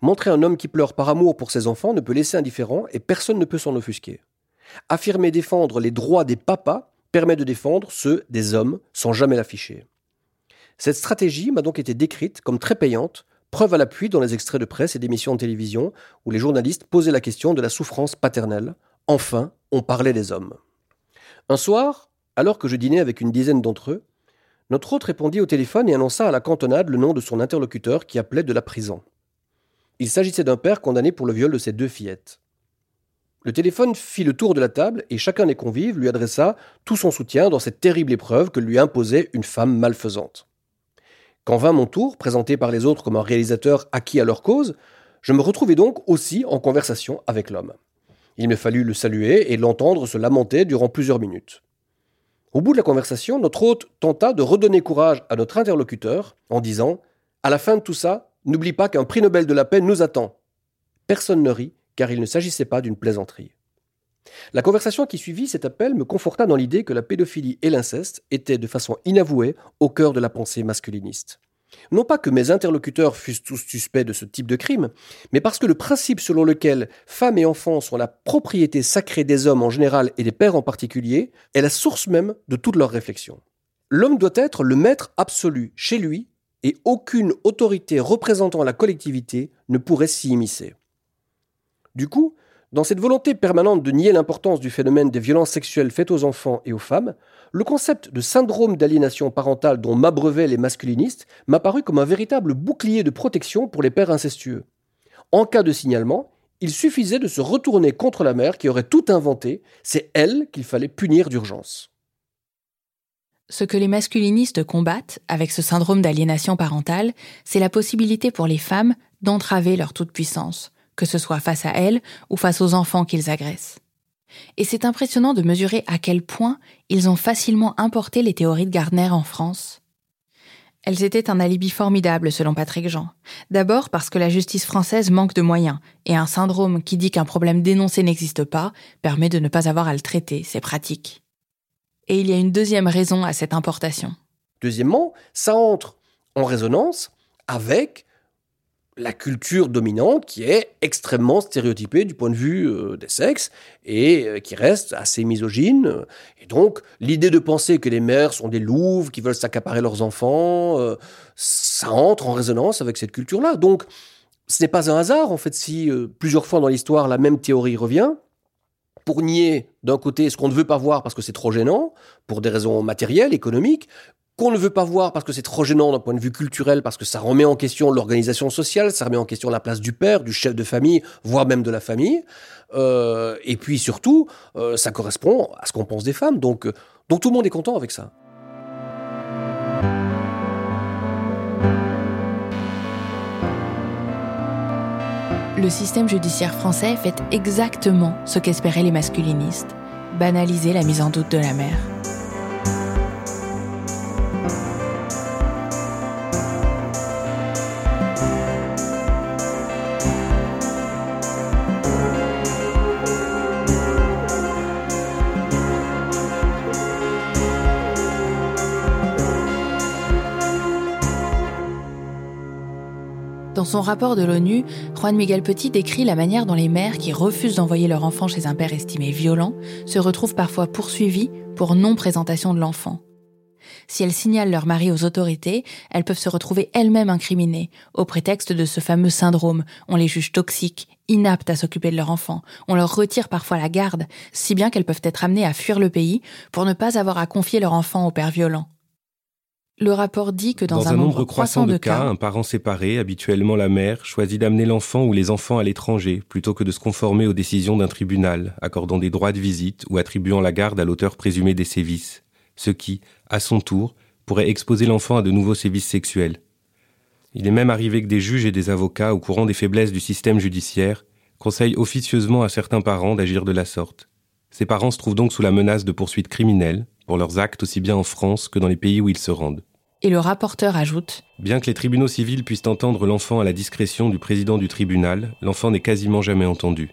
Speaker 12: Montrer un homme qui pleure par amour pour ses enfants ne peut laisser indifférent et personne ne peut s'en offusquer. Affirmer défendre les droits des papas permet de défendre ceux des hommes sans jamais l'afficher. Cette stratégie m'a donc été décrite comme très payante, preuve à l'appui dans les extraits de presse et d'émissions de télévision où les journalistes posaient la question de la souffrance paternelle. Enfin, on parlait des hommes. Un soir, alors que je dînais avec une dizaine d'entre eux, notre hôte répondit au téléphone et annonça à la cantonade le nom de son interlocuteur qui appelait de la prison. Il s'agissait d'un père condamné pour le viol de ses deux fillettes. Le téléphone fit le tour de la table et chacun des convives lui adressa tout son soutien dans cette terrible épreuve que lui imposait une femme malfaisante. Quand vint mon tour, présenté par les autres comme un réalisateur acquis à leur cause, je me retrouvai donc aussi en conversation avec l'homme. Il me fallut le saluer et l'entendre se lamenter durant plusieurs minutes. Au bout de la conversation, notre hôte tenta de redonner courage à notre interlocuteur en disant À la fin de tout ça, n'oublie pas qu'un prix Nobel de la paix nous attend. Personne ne rit, car il ne s'agissait pas d'une plaisanterie. La conversation qui suivit cet appel me conforta dans l'idée que la pédophilie et l'inceste étaient de façon inavouée au cœur de la pensée masculiniste. Non pas que mes interlocuteurs fussent tous suspects de ce type de crime, mais parce que le principe selon lequel femmes et enfants sont la propriété sacrée des hommes en général et des pères en particulier est la source même de toute leur réflexion. L'homme doit être le maître absolu chez lui et aucune autorité représentant la collectivité ne pourrait s'y immiscer. Du coup, dans cette volonté permanente de nier l'importance du phénomène des violences sexuelles faites aux enfants et aux femmes, le concept de syndrome d'aliénation parentale dont m'abreuvaient les masculinistes m'a paru comme un véritable bouclier de protection pour les pères incestueux. En cas de signalement, il suffisait de se retourner contre la mère qui aurait tout inventé, c'est elle qu'il fallait punir d'urgence.
Speaker 1: Ce que les masculinistes combattent avec ce syndrome d'aliénation parentale, c'est la possibilité pour les femmes d'entraver leur toute-puissance, que ce soit face à elles ou face aux enfants qu'ils agressent. Et c'est impressionnant de mesurer à quel point ils ont facilement importé les théories de Gardner en France. Elles étaient un alibi formidable selon Patrick Jean. D'abord parce que la justice française manque de moyens, et un syndrome qui dit qu'un problème dénoncé n'existe pas permet de ne pas avoir à le traiter, c'est pratique. Et il y a une deuxième raison à cette importation.
Speaker 12: Deuxièmement, ça entre en résonance avec la culture dominante qui est extrêmement stéréotypée du point de vue euh, des sexes et euh, qui reste assez misogyne. Et donc, l'idée de penser que les mères sont des louves qui veulent s'accaparer leurs enfants, euh, ça entre en résonance avec cette culture-là. Donc, ce n'est pas un hasard, en fait, si plusieurs fois dans l'histoire la même théorie revient pour nier d'un côté ce qu'on ne veut pas voir parce que c'est trop gênant, pour des raisons matérielles, économiques, qu'on ne veut pas voir parce que c'est trop gênant d'un point de vue culturel, parce que ça remet en question l'organisation sociale, ça remet en question la place du père, du chef de famille, voire même de la famille. Euh, et puis surtout, euh, ça correspond à ce qu'on pense des femmes. Donc, euh, donc tout le monde est content avec ça.
Speaker 1: Le système judiciaire français fait exactement ce qu'espéraient les masculinistes, banaliser la mise en doute de la mère. Dans son rapport de l'ONU, Juan Miguel Petit décrit la manière dont les mères qui refusent d'envoyer leur enfant chez un père estimé violent se retrouvent parfois poursuivies pour non-présentation de l'enfant. Si elles signalent leur mari aux autorités, elles peuvent se retrouver elles-mêmes incriminées, au prétexte de ce fameux syndrome. On les juge toxiques, inaptes à s'occuper de leur enfant. On leur retire parfois la garde, si bien qu'elles peuvent être amenées à fuir le pays pour ne pas avoir à confier leur enfant au père violent. Le rapport dit que dans,
Speaker 11: un, nombre croissant de cas, un parent séparé, habituellement la mère, choisit d'amener l'enfant ou les enfants à l'étranger plutôt que de se conformer aux décisions d'un tribunal, accordant des droits de visite ou attribuant la garde à l'auteur présumé des sévices, ce qui, à son tour, pourrait exposer l'enfant à de nouveaux sévices sexuels. Il est même arrivé que des juges et des avocats, au courant des faiblesses du système judiciaire, conseillent officieusement à certains parents d'agir de la sorte. Ces parents se trouvent donc sous la menace de poursuites criminelles pour leurs actes aussi bien en France que dans les pays où ils se rendent.
Speaker 1: Et le rapporteur ajoute
Speaker 11: Bien que les tribunaux civils puissent entendre l'enfant à la discrétion du président du tribunal, l'enfant n'est quasiment jamais entendu.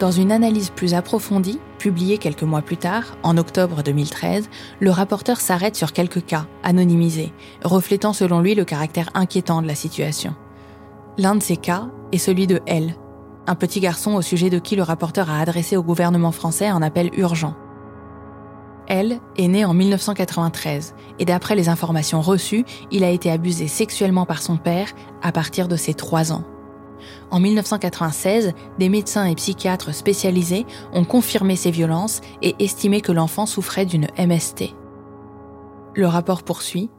Speaker 1: Dans une analyse plus approfondie, publiée quelques mois plus tard, en octobre 2013, le rapporteur s'arrête sur quelques cas, anonymisés, reflétant selon lui le caractère inquiétant de la situation. L'un de ces cas est celui de L, un petit garçon au sujet de qui le rapporteur a adressé au gouvernement français un appel urgent. Elle est née en 1993 et d'après les informations reçues, il a été abusé sexuellement par son père à partir de ses 3 ans. En 1996, des médecins et psychiatres spécialisés ont confirmé ces violences et estimé que l'enfant souffrait d'une MST. Le rapport poursuit.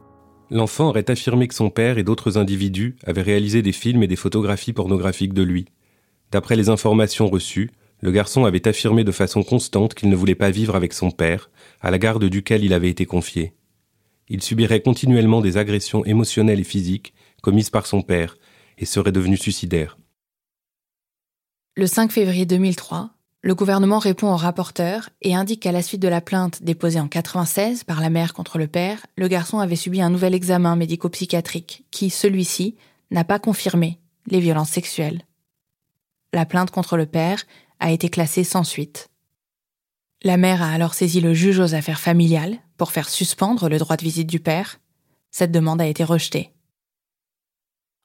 Speaker 11: L'enfant aurait affirmé que son père et d'autres individus avaient réalisé des films et des photographies pornographiques de lui. D'après les informations reçues, le garçon avait affirmé de façon constante qu'il ne voulait pas vivre avec son père, à la garde duquel il avait été confié. Il subirait continuellement des agressions émotionnelles et physiques commises par son père et serait devenu suicidaire.
Speaker 1: Le 5 février 2003, le gouvernement répond au rapporteur et indique qu'à la suite de la plainte déposée en 96 par la mère contre le père, le garçon avait subi un nouvel examen médico-psychiatrique qui, celui-ci, n'a pas confirmé les violences sexuelles. La plainte contre le père a été classée sans suite. La mère a alors saisi le juge aux affaires familiales pour faire suspendre le droit de visite du père. Cette demande a été rejetée.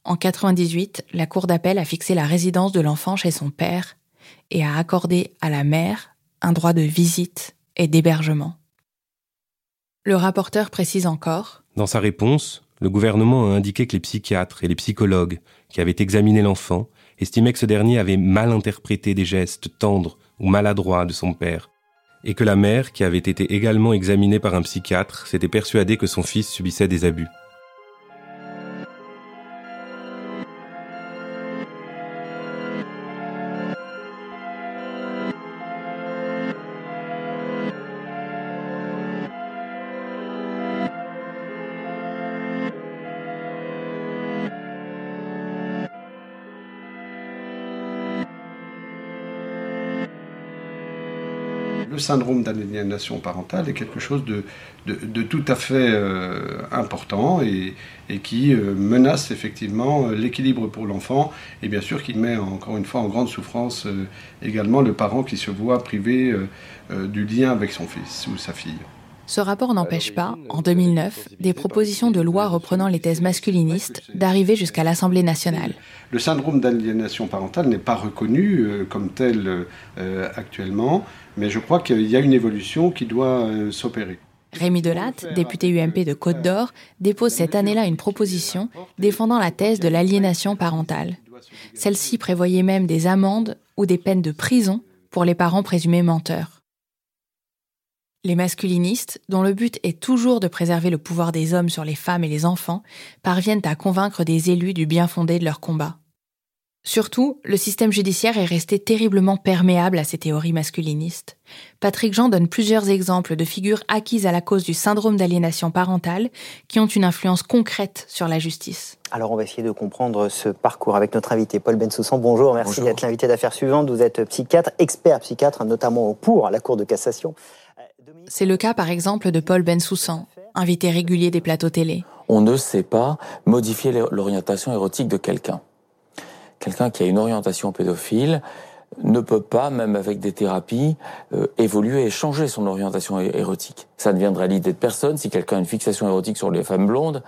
Speaker 1: En 98, la Cour d'appel a fixé la résidence de l'enfant chez son père et a accordé à la mère un droit de visite et d'hébergement. Le rapporteur précise encore
Speaker 11: Dans sa réponse, le gouvernement a indiqué que les psychiatres et les psychologues qui avaient examiné l'enfant estimaient que ce dernier avait mal interprété des gestes tendres ou maladroits de son père, et que la mère, qui avait été également examinée par un psychiatre, s'était persuadée que son fils subissait des abus.
Speaker 15: Syndrome d'aliénation parentale est quelque chose de, tout à fait euh, important et, et qui euh, menace effectivement euh, l'équilibre pour l'enfant et bien sûr qui met encore une fois en grande souffrance également le parent qui se voit privé du lien avec son fils ou sa fille.
Speaker 1: Ce rapport n'empêche pas, en 2009, des propositions de loi reprenant les thèses masculinistes d'arriver jusqu'à l'Assemblée nationale.
Speaker 15: Le syndrome d'aliénation parentale n'est pas reconnu comme tel actuellement mais je crois qu'il y a une évolution qui doit euh, s'opérer.
Speaker 1: Rémi Delatte, député UMP de Côte d'Or, dépose cette année-là une proposition défendant la thèse de l'aliénation parentale. Celle-ci prévoyait même des amendes ou des peines de prison pour les parents présumés menteurs. Les masculinistes, dont le but est toujours de préserver le pouvoir des hommes sur les femmes et les enfants, parviennent à convaincre des élus du bien fondé de leur combat. Surtout, le système judiciaire est resté terriblement perméable à ces théories masculinistes. Patrick Jean donne plusieurs exemples de figures acquises à la cause du syndrome d'aliénation parentale qui ont une influence concrète sur la justice.
Speaker 16: Alors on va essayer de comprendre ce parcours avec notre invité Paul Bensoussan. Bonjour, merci d'être l'invité d'affaires suivante. Vous êtes psychiatre, expert psychiatre, notamment pour la Cour de cassation.
Speaker 1: C'est le cas par exemple de Paul Bensoussan, invité régulier des plateaux télé.
Speaker 17: On ne sait pas modifier l'orientation érotique de quelqu'un quelqu'un qui a une orientation pédophile ne peut pas, même avec des thérapies, euh, évoluer et changer son orientation érotique. Ça ne viendrait à l'idée de personne. Si quelqu'un a une fixation érotique sur les femmes blondes,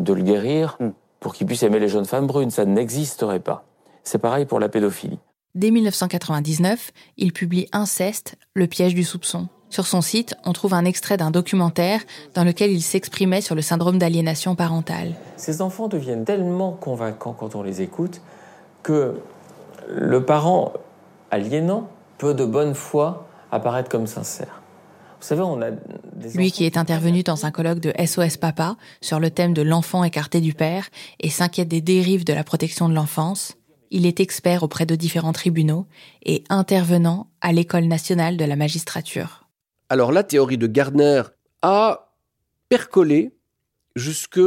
Speaker 17: de le guérir hmm. pour qu'il puisse aimer les jeunes femmes brunes. Ça n'existerait pas. C'est pareil pour la pédophilie.
Speaker 1: Dès 1999, il publie Inceste, le piège du soupçon. Sur son site, on trouve un extrait d'un documentaire dans lequel il s'exprimait sur le syndrome d'aliénation parentale.
Speaker 17: Ces enfants deviennent tellement convaincants quand on les écoute que le parent aliénant peut de bonne foi apparaître comme sincère. Vous savez, on a
Speaker 1: Lui qui est intervenu dans un colloque de SOS Papa sur le thème de l'enfant écarté du père et s'inquiète des dérives de la protection de l'enfance, il est expert auprès de différents tribunaux et intervenant à l'École nationale de la magistrature.
Speaker 12: Alors la théorie de Gardner a percolé jusque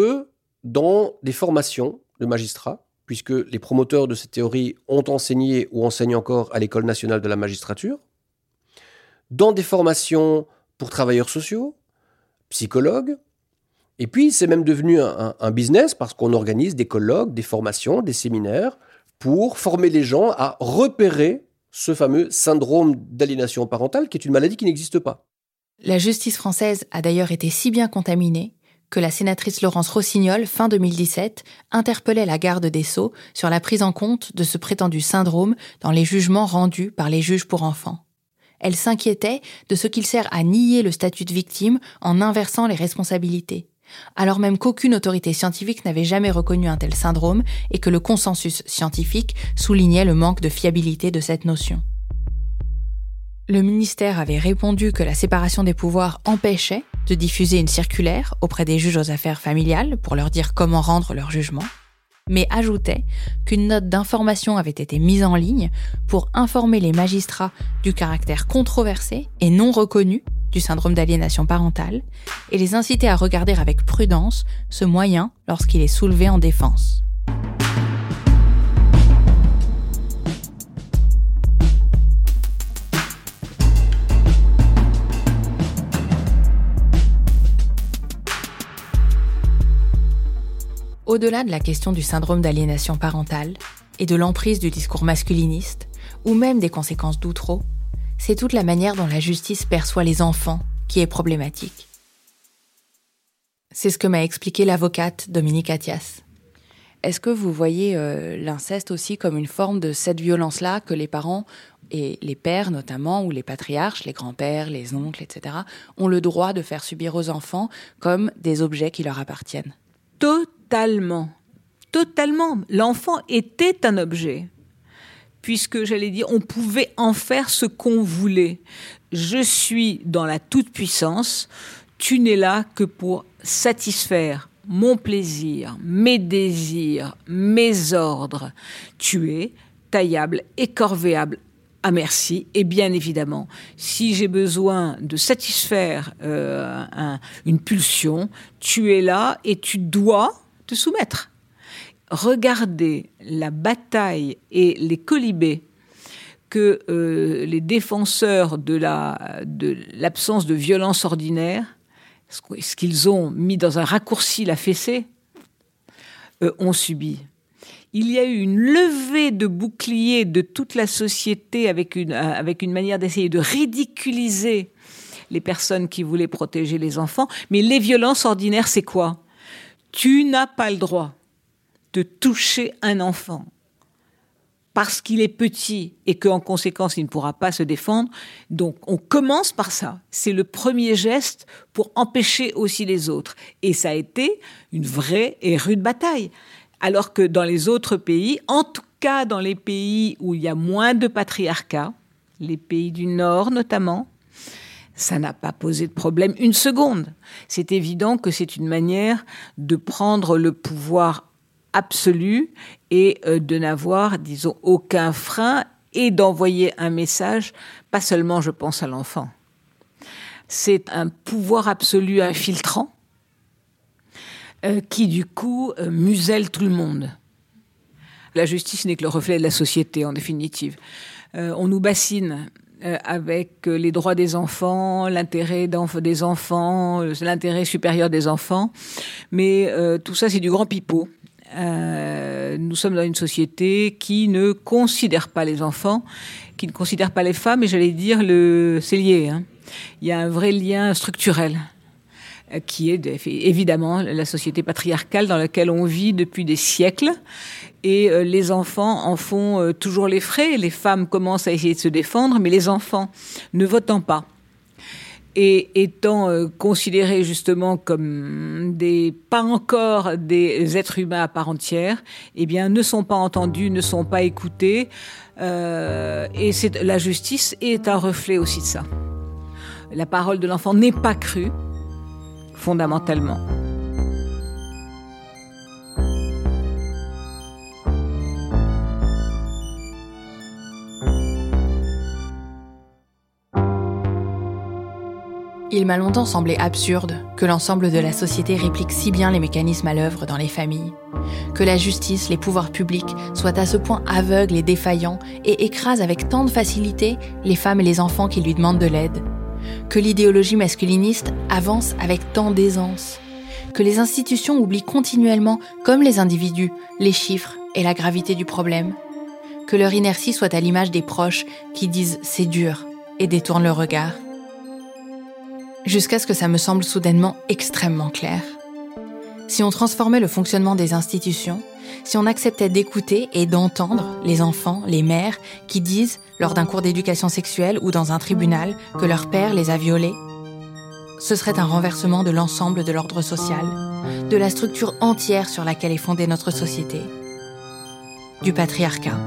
Speaker 12: dans des formations de magistrats, puisque les promoteurs de cette théorie ont enseigné ou enseignent encore à l'École nationale de la magistrature, dans des formations pour travailleurs sociaux, psychologues, et puis c'est même devenu un, business parce qu'on organise des colloques, des formations, des séminaires pour former les gens à repérer ce fameux syndrome d'aliénation parentale qui est une maladie qui n'existe pas.
Speaker 1: La justice française a d'ailleurs été si bien contaminée que la sénatrice Laurence Rossignol, fin 2017, interpellait la garde des Sceaux sur la prise en compte de ce prétendu syndrome dans les jugements rendus par les juges pour enfants. Elle s'inquiétait de ce qu'il sert à nier le statut de victime en inversant les responsabilités, alors même qu'aucune autorité scientifique n'avait jamais reconnu un tel syndrome et que le consensus scientifique soulignait le manque de fiabilité de cette notion. Le ministère avait répondu que la séparation des pouvoirs empêchait de diffuser une circulaire auprès des juges aux affaires familiales pour leur dire comment rendre leur jugement mais ajoutait qu'une note d'information avait été mise en ligne pour informer les magistrats du caractère controversé et non reconnu du syndrome d'aliénation parentale et les inciter à regarder avec prudence ce moyen lorsqu'il est soulevé en défense. Au-delà de la question du syndrome d'aliénation parentale et de l'emprise du discours masculiniste, ou même des conséquences d'outreau, c'est toute la manière dont la justice perçoit les enfants qui est problématique. C'est ce que m'a expliqué l'avocate Dominique Attias. Est-ce que vous voyez euh, l'inceste aussi comme une forme de cette violence-là que les parents et les pères notamment, ou les patriarches, les grands-pères, les oncles, etc., ont le droit de faire subir aux enfants comme des objets qui leur appartiennent?
Speaker 10: Totalement. Totalement. L'enfant était un objet. Puisque, j'allais dire, on pouvait en faire ce qu'on voulait. Je suis dans la toute-puissance. Tu n'es là que pour satisfaire mon plaisir, mes désirs, mes ordres. Tu es taillable, écorvéable à merci. Et bien évidemment, si j'ai besoin de satisfaire euh, une pulsion, tu es là et tu dois soumettre. Regardez la bataille et les colibés que euh, les défenseurs de l'absence de, de violence ordinaire, ce qu'ils ont mis dans un raccourci la fessée, euh, ont subi. Il y a eu une levée de boucliers de toute la société une, avec une manière d'essayer de ridiculiser les personnes qui voulaient protéger les enfants. Mais les violences ordinaires, c'est quoi? Tu n'as pas le droit de toucher un enfant parce qu'il est petit et qu'en conséquence il ne pourra pas se défendre. Donc on commence par ça. C'est le premier geste pour empêcher aussi les autres. Et ça a été une vraie et rude bataille. Alors que dans les autres pays, en tout cas dans les pays où il y a moins de patriarcat, les pays du Nord notamment, ça n'a pas posé de problème une seconde. C'est évident que c'est une manière de prendre le pouvoir absolu et euh, de n'avoir, disons, aucun frein et d'envoyer un message, pas seulement, je pense, à l'enfant. C'est un pouvoir absolu infiltrant euh, qui, du coup, euh, muselle tout le monde. La justice n'est que le reflet de la société, en définitive. on nous bassine euh, avec euh, les droits des enfants, l'intérêt des enfants, euh, l'intérêt supérieur des enfants. Mais tout ça, c'est du grand pipeau. nous sommes dans une société qui ne considère pas les enfants, qui ne considère pas les femmes, et j'allais dire, le, c'est lié. Hein. Il y a un vrai lien structurel. Euh, qui est évidemment la société patriarcale dans laquelle on vit depuis des siècles. Et euh, les enfants en font euh, toujours les frais. Les femmes commencent à essayer de se défendre, mais les enfants, ne votant pas, et étant considérés justement comme des pas encore des êtres humains à part entière, eh bien ne sont pas entendus, ne sont pas écoutés, et la justice est un reflet aussi de ça. La parole de l'enfant n'est pas crue, fondamentalement.
Speaker 1: Il m'a longtemps semblé absurde que l'ensemble de la société réplique si bien les mécanismes à l'œuvre dans les familles, que la justice, les pouvoirs publics soient à ce point aveugles et défaillants et écrasent avec tant de facilité les femmes et les enfants qui lui demandent de l'aide, que l'idéologie masculiniste avance avec tant d'aisance, que les institutions oublient continuellement, comme les individus, les chiffres et la gravité du problème, que leur inertie soit à l'image des proches qui disent c'est dur et détournent le regard. Jusqu'à ce que ça me semble soudainement extrêmement clair. Si on transformait le fonctionnement des institutions, si on acceptait d'écouter et d'entendre les enfants, les mères qui disent, lors d'un cours d'éducation sexuelle ou dans un tribunal, que leur père les a violés, ce serait un renversement de l'ensemble de l'ordre social, de la structure entière sur laquelle est fondée notre société, du patriarcat.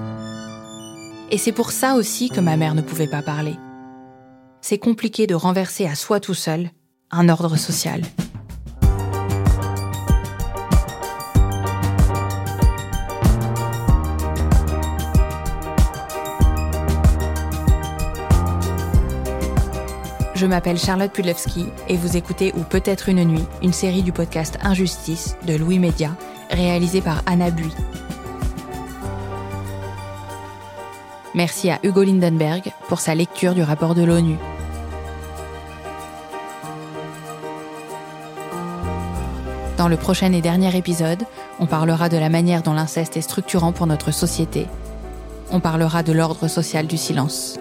Speaker 1: Et c'est pour ça aussi que ma mère ne pouvait pas parler. C'est compliqué de renverser à soi tout seul un ordre social. Je m'appelle Charlotte Pudlewski et vous écoutez Ou peut-être une nuit, une série du podcast Injustice de Louis Média, réalisée par Anna Bui. Merci à Hugo Lindenberg pour sa lecture du rapport de l'ONU. Dans le prochain et dernier épisode, on parlera de la manière dont l'inceste est structurant pour notre société. On parlera de l'ordre social du silence.